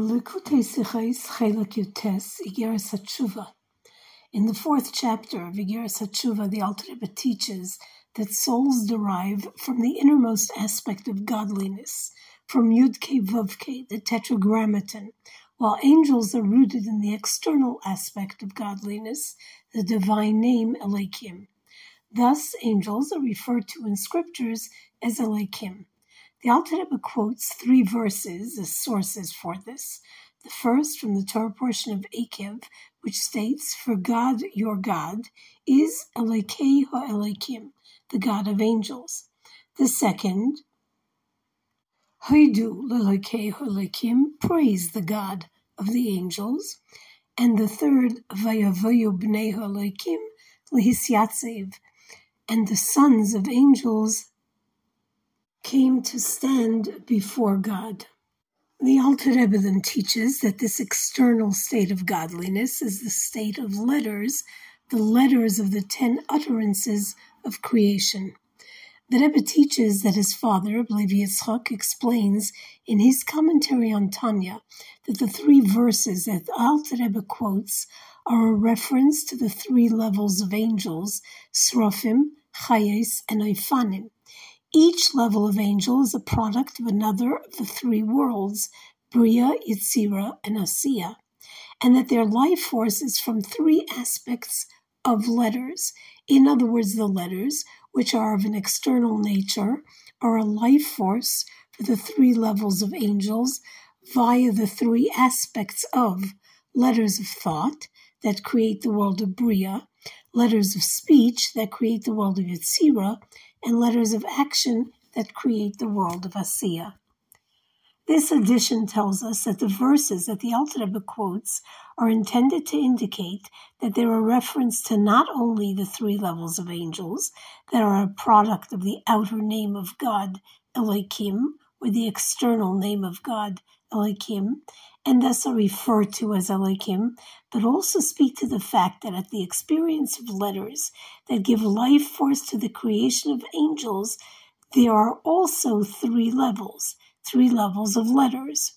In the fourth chapter of Igeres Hatshuva, the Alter Rebbe teaches that souls derive from the innermost aspect of godliness, from Yudke Vavke, the Tetragrammaton, while angels are rooted in the external aspect of godliness, the divine name Elikim. Thus, angels are referred to in scriptures as Elikim. The Alter Rebbe quotes three verses as sources for this. The first from the Torah portion of Akev, which states, For God, your God, is Elekei ha'elekim, the God of angels. The second, Haidu lelekei ha'elekim, praise the God of the angels. And the third, Vayavayu bnei ha'elekim, lehisyatzev, and the sons of angels came to stand before God. The Alter Rebbe then teaches that this external state of godliness is the state of letters, the letters of the ten utterances of creation. The Rebbe teaches that his father, Levi Yitzchak, explains in his commentary on Tanya that the three verses that the Alter Rebbe quotes are a reference to the three levels of angels, Srofim, Chayes, and Oifanim. Each level of angel is a product of another of the three worlds, Bria, Yitzira, and Asiya, and that their life force is from three aspects of letters. In other words, the letters, which are of an external nature, are a life force for the three levels of angels via the three aspects of letters of thought that create the world of Bria, letters of speech that create the world of Yitzira, and letters of action that create the world of Asiya. This addition tells us that the verses that the Alter Rebbe quotes are intended to indicate that they're a reference to not only the three levels of angels that are a product of the outer name of God, Elohim, or the external name of God, Elohim, and thus are referred to as Elohim, but also speak to the fact that at the experience of letters that give life force to the creation of angels, there are also three levels, three levels of letters.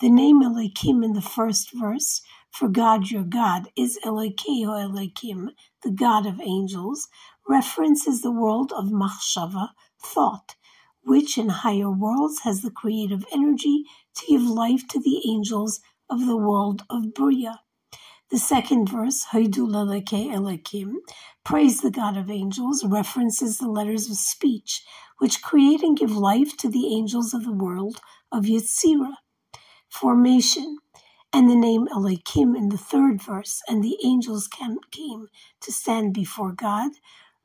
The name Elohim in the first verse, for God your God, is Elokeho Elohim, the God of angels, references the world of Machshava, thought, which in higher worlds has the creative energy to give life to the angels of the world of Bria. The second verse, Haidu Leleke praise the God of angels, references the letters of speech, which create and give life to the angels of the world of Yetzirah. Formation, and the name Elekim in the third verse, and the angels came to stand before God,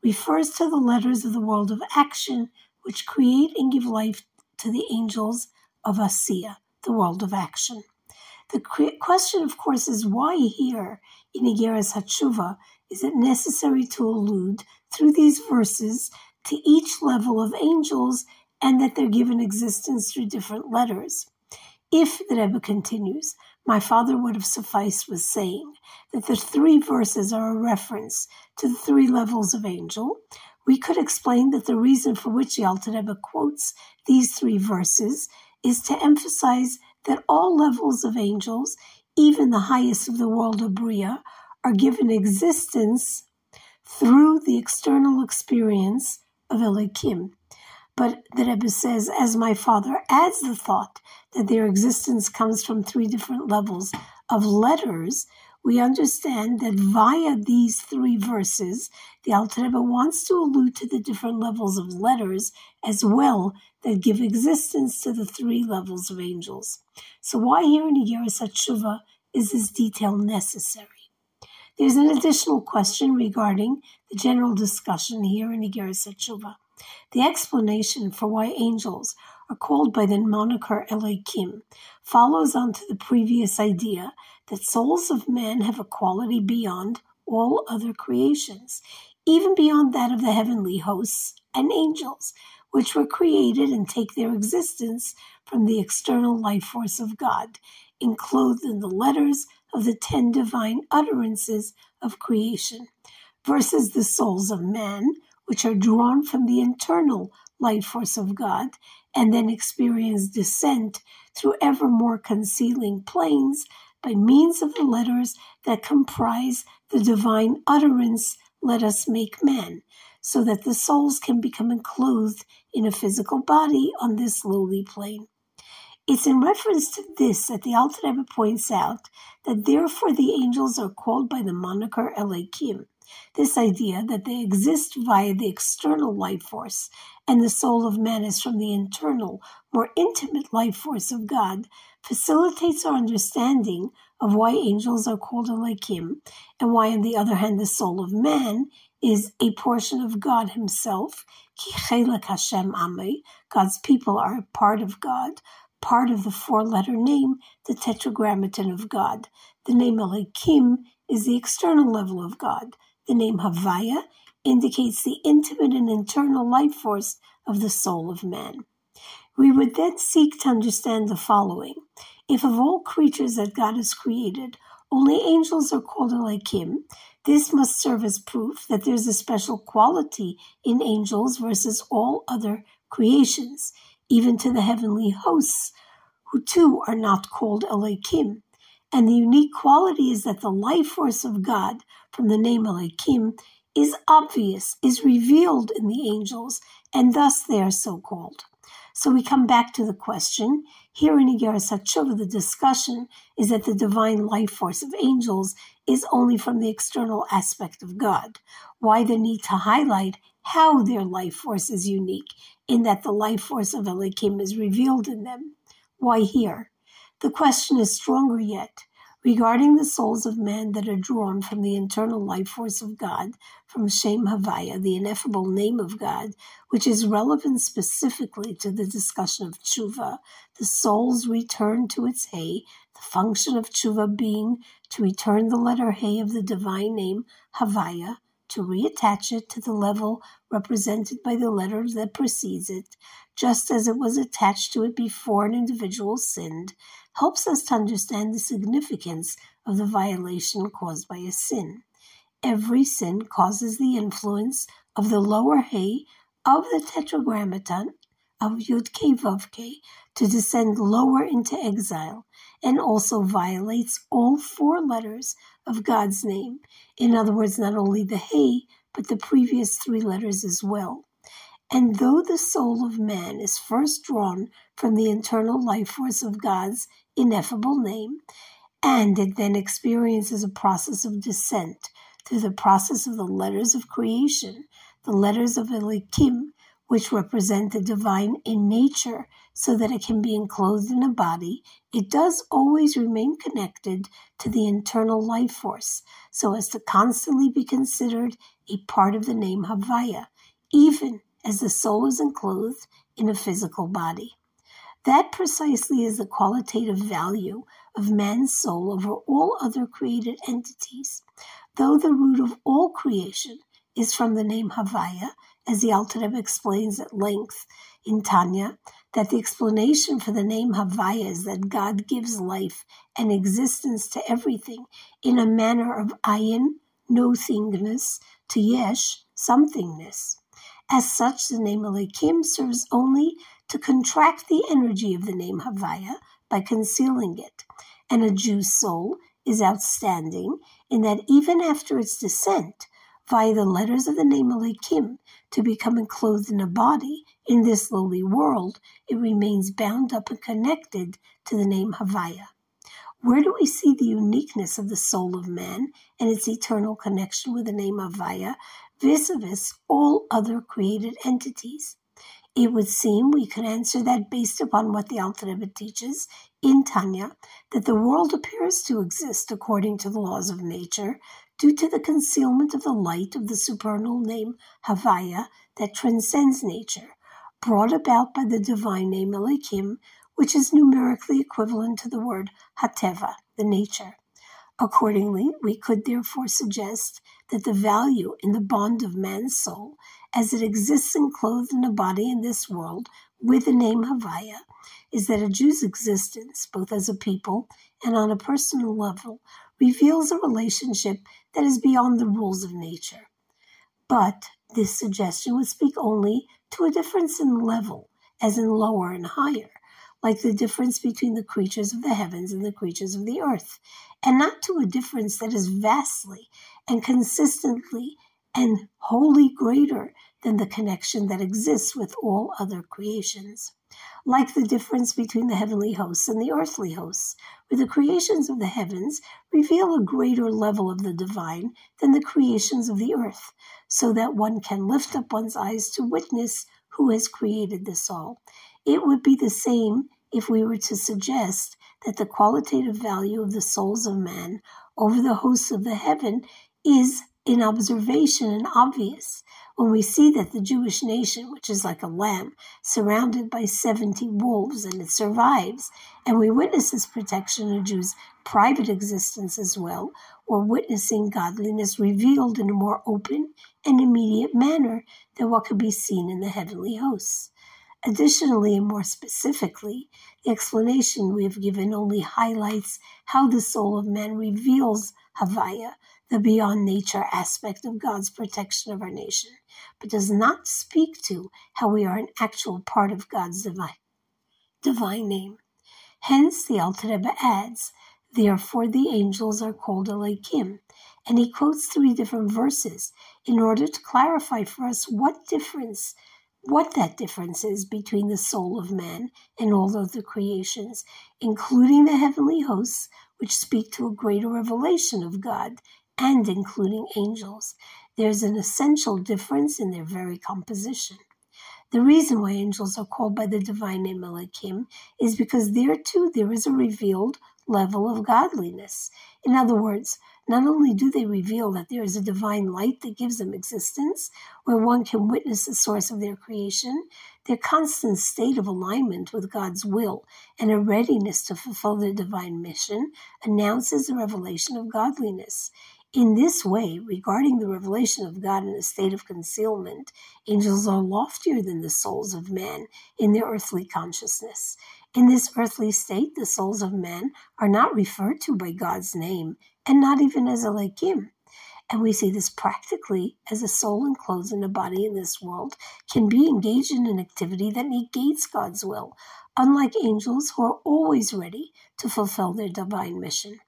refers to the letters of the world of action, which create and give life to the angels of Asiya, the world of action. The question, of course, is why here in Igeres Hatshuva is it necessary to allude through these verses to each level of angels and that they're given existence through different letters? If, the Rebbe continues, my father would have sufficed with saying that the three verses are a reference to the three levels of angel, we could explain that the reason for which the Alter Rebbe quotes these three verses is to emphasize that all levels of angels, even the highest of the world of Bria, are given existence through the external experience of Elikim. But the Rebbe says, as my father adds the thought that their existence comes from three different levels of letters, we understand that via these three verses, the Alter Rebbe wants to allude to the different levels of letters as well that give existence to the three levels of angels. So why here in Igeres Hatshuva is this detail necessary? There's an additional question regarding the general discussion here in Igeres Hatshuva. The explanation for why angels are called by the moniker Elohim follows on to the previous idea that souls of men have a quality beyond all other creations, even beyond that of the heavenly hosts and angels, which were created and take their existence from the external life force of God, enclosed in the letters of the ten divine utterances of creation, versus the souls of man, which are drawn from the internal life force of God and then experience descent through ever more concealing planes by means of the letters that comprise the divine utterance, let us make man, so that the souls can become enclosed in a physical body on this lowly plane. It's in reference to this that the Alter Rebbe points out that therefore the angels are called by the moniker Elikim. This idea that they exist via the external life force and the soul of man is from the internal, more intimate life force of God facilitates our understanding of why angels are called Elikim and why, on the other hand, the soul of man is a portion of God Himself. God's people are a part of God, part of the four letter name, the Tetragrammaton of God. The name Elikim is the external level of God. The name Havaya indicates the intimate and internal life force of the soul of man. We would then seek to understand the following. If of all creatures that God has created, only angels are called Elikim, this must serve as proof that there's a special quality in angels versus all other creations, even to the heavenly hosts, who too are not called Elikim. And the unique quality is that the life force of God from the name Elikim is obvious, is revealed in the angels, and thus they are so called. So we come back to the question. Here in Igeres HaTshuva, the discussion is that the divine life force of angels is only from the external aspect of God. Why the need to highlight how their life force is unique, in that the life force of Elikim is revealed in them? Why here? The question is stronger yet regarding the souls of men that are drawn from the internal life force of God, from Shem Havaya, the ineffable name of God, which is relevant specifically to the discussion of tshuva, the soul's return to its hay, the function of tshuva being to return the letter hay of the divine name Havaya, to reattach it to the level represented by the letter that precedes it, just as it was attached to it before an individual sinned, helps us to understand the significance of the violation caused by a sin. Every sin causes the influence of the lower hay of the tetragrammaton of Yud Ke Vav Ke to descend lower into exile, and also violates all four letters of God's name. In other words, not only the hay, but the previous three letters as well. And though the soul of man is first drawn from the internal life force of God's ineffable name, and it then experiences a process of descent through the process of the letters of creation, the letters of Elikim, which represent the divine in nature, so that it can be enclosed in a body, it does always remain connected to the internal life force, so as to constantly be considered a part of the name Havaya, even as the soul is enclosed in a physical body. That precisely is the qualitative value of man's soul over all other created entities. Though the root of all creation is from the name Havaya, as the Alter explains at length in Tanya, that the explanation for the name Havaya is that God gives life and existence to everything in a manner of ayin, no thingness, to yesh, somethingness. As such, the name Elikim serves only to contract the energy of the name Havaya by concealing it. And a Jew's soul is outstanding in that even after its descent via the letters of the name Elikim to become enclosed in a body in this lowly world, it remains bound up and connected to the name Havaya. Where do we see the uniqueness of the soul of man and its eternal connection with the name Havaya vis-a-vis all other created entities. It would seem we could answer that based upon what the Alter teaches in Tanya, that the world appears to exist according to the laws of nature due to the concealment of the light of the supernal name Havaya that transcends nature, brought about by the divine name Elikim, which is numerically equivalent to the word Hateva, the nature. Accordingly, we could therefore suggest that the value in the bond of man's soul, as it exists enclosed in a body in this world with the name Havaya, is that a Jew's existence, both as a people and on a personal level, reveals a relationship that is beyond the rules of nature. But this suggestion would speak only to a difference in level as in lower and higher, like the difference between the creatures of the heavens and the creatures of the earth, and not to a difference that is vastly and consistently and wholly greater than the connection that exists with all other creations. Like the difference between the heavenly hosts and the earthly hosts, where the creations of the heavens reveal a greater level of the divine than the creations of the earth, so that one can lift up one's eyes to witness who has created this all. It would be the same if we were to suggest that the qualitative value of the souls of man over the hosts of the heaven is in observation and obvious when we see that the Jewish nation, which is like a lamb surrounded by 70 wolves, and it survives, and we witness its protection of Jews' private existence as well, we're witnessing godliness revealed in a more open and immediate manner than what could be seen in the heavenly hosts. Additionally, and more specifically, the explanation we have given only highlights how the soul of man reveals Havaya, the beyond nature aspect of God's protection of our nation, but does not speak to how we are an actual part of God's divine, divine name. Hence, the Alter Rebbe adds, Therefore the angels are called Elikim, and he quotes three different verses in order to clarify for us what difference what that difference is between the soul of man and all other creations, including the heavenly hosts, which speak to a greater revelation of God and including angels. There's an essential difference in their very composition. The reason why angels are called by the divine name Elikim is because there too there is a revealed level of godliness. In other words, not only do they reveal that there is a divine light that gives them existence, where one can witness the source of their creation, their constant state of alignment with God's will and a readiness to fulfill their divine mission announces the revelation of godliness. In this way, regarding the revelation of God in a state of concealment, angels are loftier than the souls of men in their earthly consciousness. In this earthly state, the souls of men are not referred to by God's name, and not even as a Elikim. And we see this practically as a soul enclosed in a body in this world can be engaged in an activity that negates God's will, unlike angels who are always ready to fulfill their divine mission.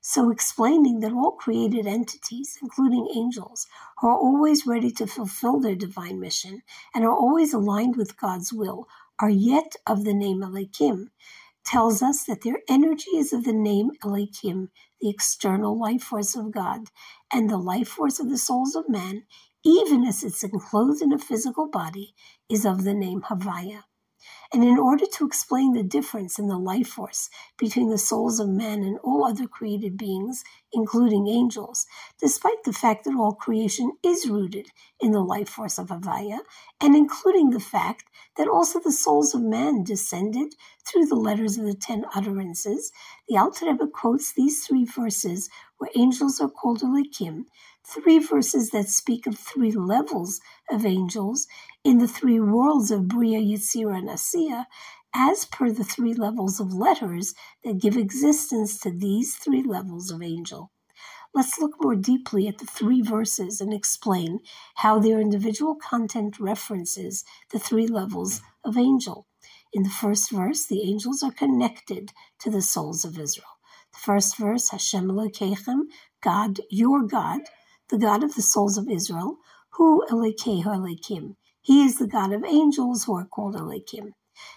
So, explaining that all created entities, including angels, who are always ready to fulfill their divine mission and are always aligned with God's will, are yet of the name Elikim, tells us that their energy is of the name Elikim, the external life force of God, and the life force of the souls of men, even as it's enclosed in a physical body, is of the name Havaya. And in order to explain the difference in the life force between the souls of men and all other created beings, including angels, despite the fact that all creation is rooted in the life force of Havaya, and including the fact that also the souls of man descended through the letters of the ten utterances, the Alter Rebbe quotes these three verses where angels are called Elikim, three verses that speak of three levels of angels in the three worlds of Bria, Yitzira, and Asiya, as per the three levels of letters that give existence to these three levels of angel. Let's look more deeply at the three verses and explain how their individual content references the three levels of angel. In the first verse, the angels are connected to the souls of Israel. The first verse, Hashem Elokeichem, God, your God, the God of the souls of Israel, who Elekehu Elekim. He is the God of angels who are called Elekim.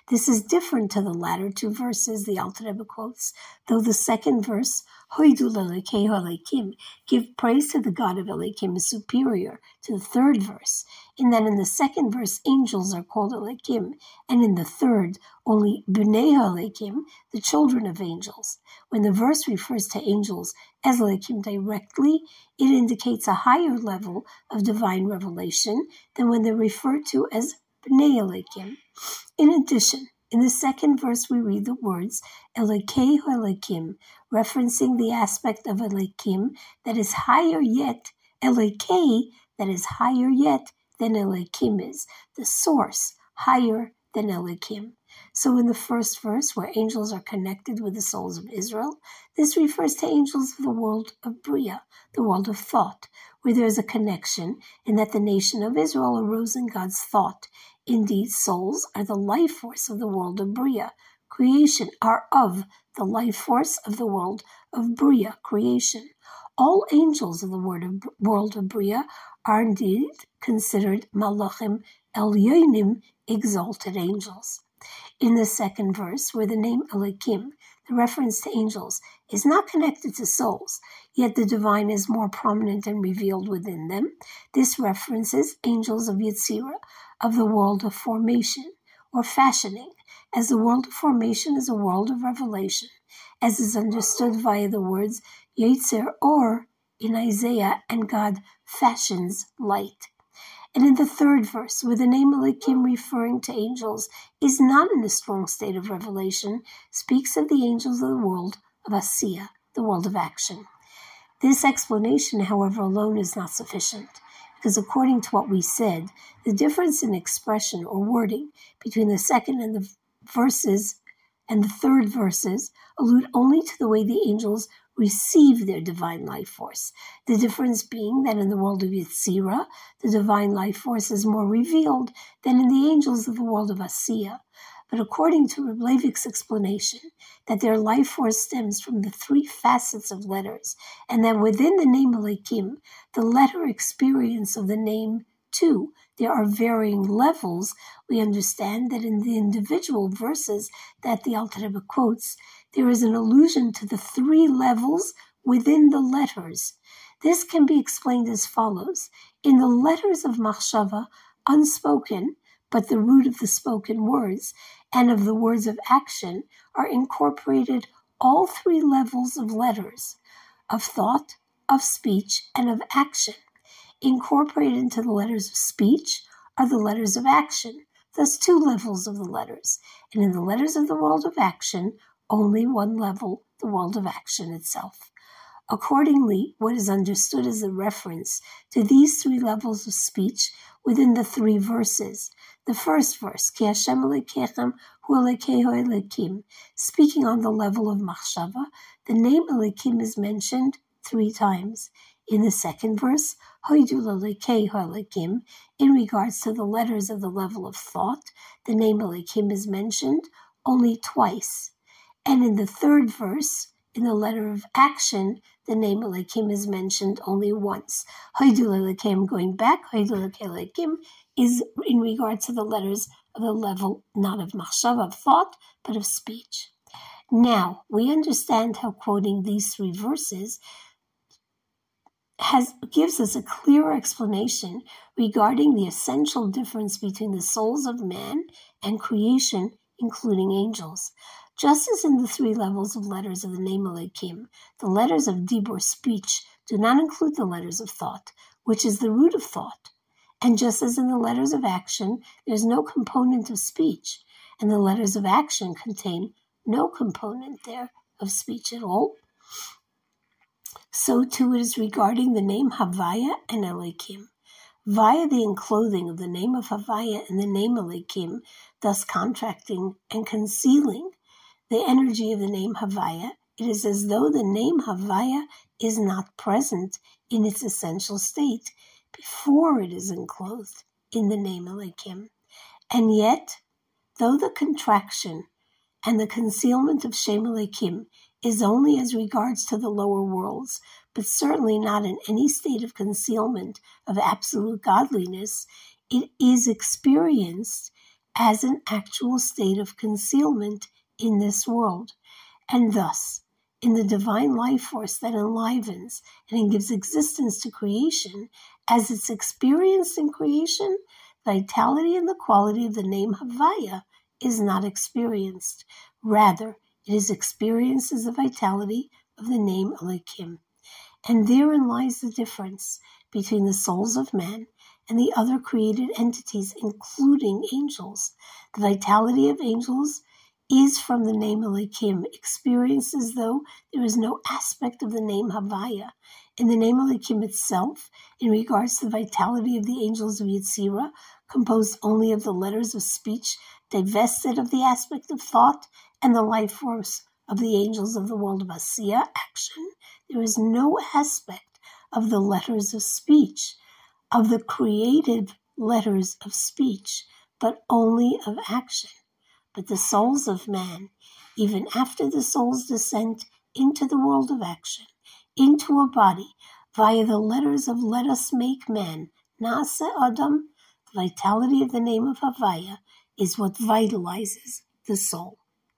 This is different to the latter two verses the Alter Rebbe quotes, though the second verse, Hoidu Elekim, give praise to the God of Elekim is superior to the third verse, in that in the second verse angels are called Elekim, and in the third only Bnei Elekim, the children of angels. When the verse refers to angels as Elekim directly, it indicates a higher level of divine revelation than when they're referred to as Bnei. In addition, in the second verse, we read the words Elekehu Elekim, referencing the aspect of Elekim that is higher yet, Eleke, that is higher yet than Elekim is, the source higher than Elekim. So, in the first verse, where angels are connected with the souls of Israel, this refers to angels of the world of Bria, the world of thought, where there is a connection in that the nation of Israel arose in God's thought Indeed, souls are the life force of the world of Bria. Creation are of the life force of the world of Bria, creation. All angels of the world of Bria are indeed considered malachim elyonim, exalted angels. In the second verse, where the name Elikim, the reference to angels, is not connected to souls, yet the divine is more prominent and revealed within them, this references angels of Yetzirah, of the world of formation or fashioning, as the world of formation is a world of revelation, as is understood via the words Yetzer or in Isaiah, and God fashions light. And in the third verse, where the name Elikim referring to angels is not in a strong state of revelation, speaks of the angels of the world of Asiya, the world of action. This explanation, however, alone is not sufficient because according to what we said, the difference in expression or wording between the second and the verses and the third verses allude only to the way the angels receive their divine life force. The difference being that in the world of Yetzirah, the divine life force is more revealed than in the angels of the world of Asiya. But according to Reb Levik's explanation, that their life force stems from the three facets of letters, and that within the name Elikim, the letter experience of the name too, there are varying levels, we understand that in the individual verses that the Alter Rebbe quotes, there is an allusion to the three levels within the letters. This can be explained as follows. In the letters of Machshava, unspoken, but the root of the spoken words and of the words of action are incorporated all three levels of letters of thought, of speech, and of action. Incorporated into the letters of speech are the letters of action, thus, two levels of the letters. And in the letters of the world of action, only one level, the world of action itself. Accordingly, what is understood as a reference to these three levels of speech within the three verses. The first verse, Ki Hashem Elekechem Hu Elekeho speaking on the level of Machshava, the name Elekim is mentioned three times. In the second verse, in regards to the letters of the level of thought, the name Elekim is mentioned only twice. And in the third verse, in the letter of action, the name Elikim is mentioned only once. Elikim, going back, Elikim is in regard to the letters of the level not of machshav, of thought, but of speech. Now, we understand how quoting these three verses has gives us a clearer explanation regarding the essential difference between the souls of man and creation, including angels. Just as in the three levels of letters of the name Elohim, the letters of Dibur speech do not include the letters of thought, which is the root of thought. And just as in the letters of action, there's no component of speech, and the letters of action contain no component there of speech at all, so too it is regarding the name Havaya and Elikim. Via the enclothing of the name of Havaya and the name Elikim, thus contracting and concealing the energy of the name Havaya, it is as though the name Havaya is not present in its essential state before it is enclosed in the name Elikim. And yet, though the contraction and the concealment of Shem Elikim is only as regards to the lower worlds, but certainly not in any state of concealment of absolute godliness, it is experienced as an actual state of concealment in this world. And thus, in the divine life force that enlivens and gives existence to creation, as it's experienced in creation, vitality and the quality of the name Havaya is not experienced. Rather, it is experienced as the vitality of the name Elikim. And therein lies the difference between the souls of man and the other created entities, including angels. The vitality of angels is from the name Elikim, experienced as though there is no aspect of the name Havaya. In the name of Elikim itself, in regards to the vitality of the angels of Yetzirah, composed only of the letters of speech, divested of the aspect of thought and the life force of the angels of the world of Asiya, action, there is no aspect of the letters of speech, of the creative letters of speech, but only of action. But the souls of man, even after the soul's descent into the world of action, into a body, via the letters of Let Us Make Man, Nase Adam, the vitality of the name of Havaya, is what vitalizes the soul.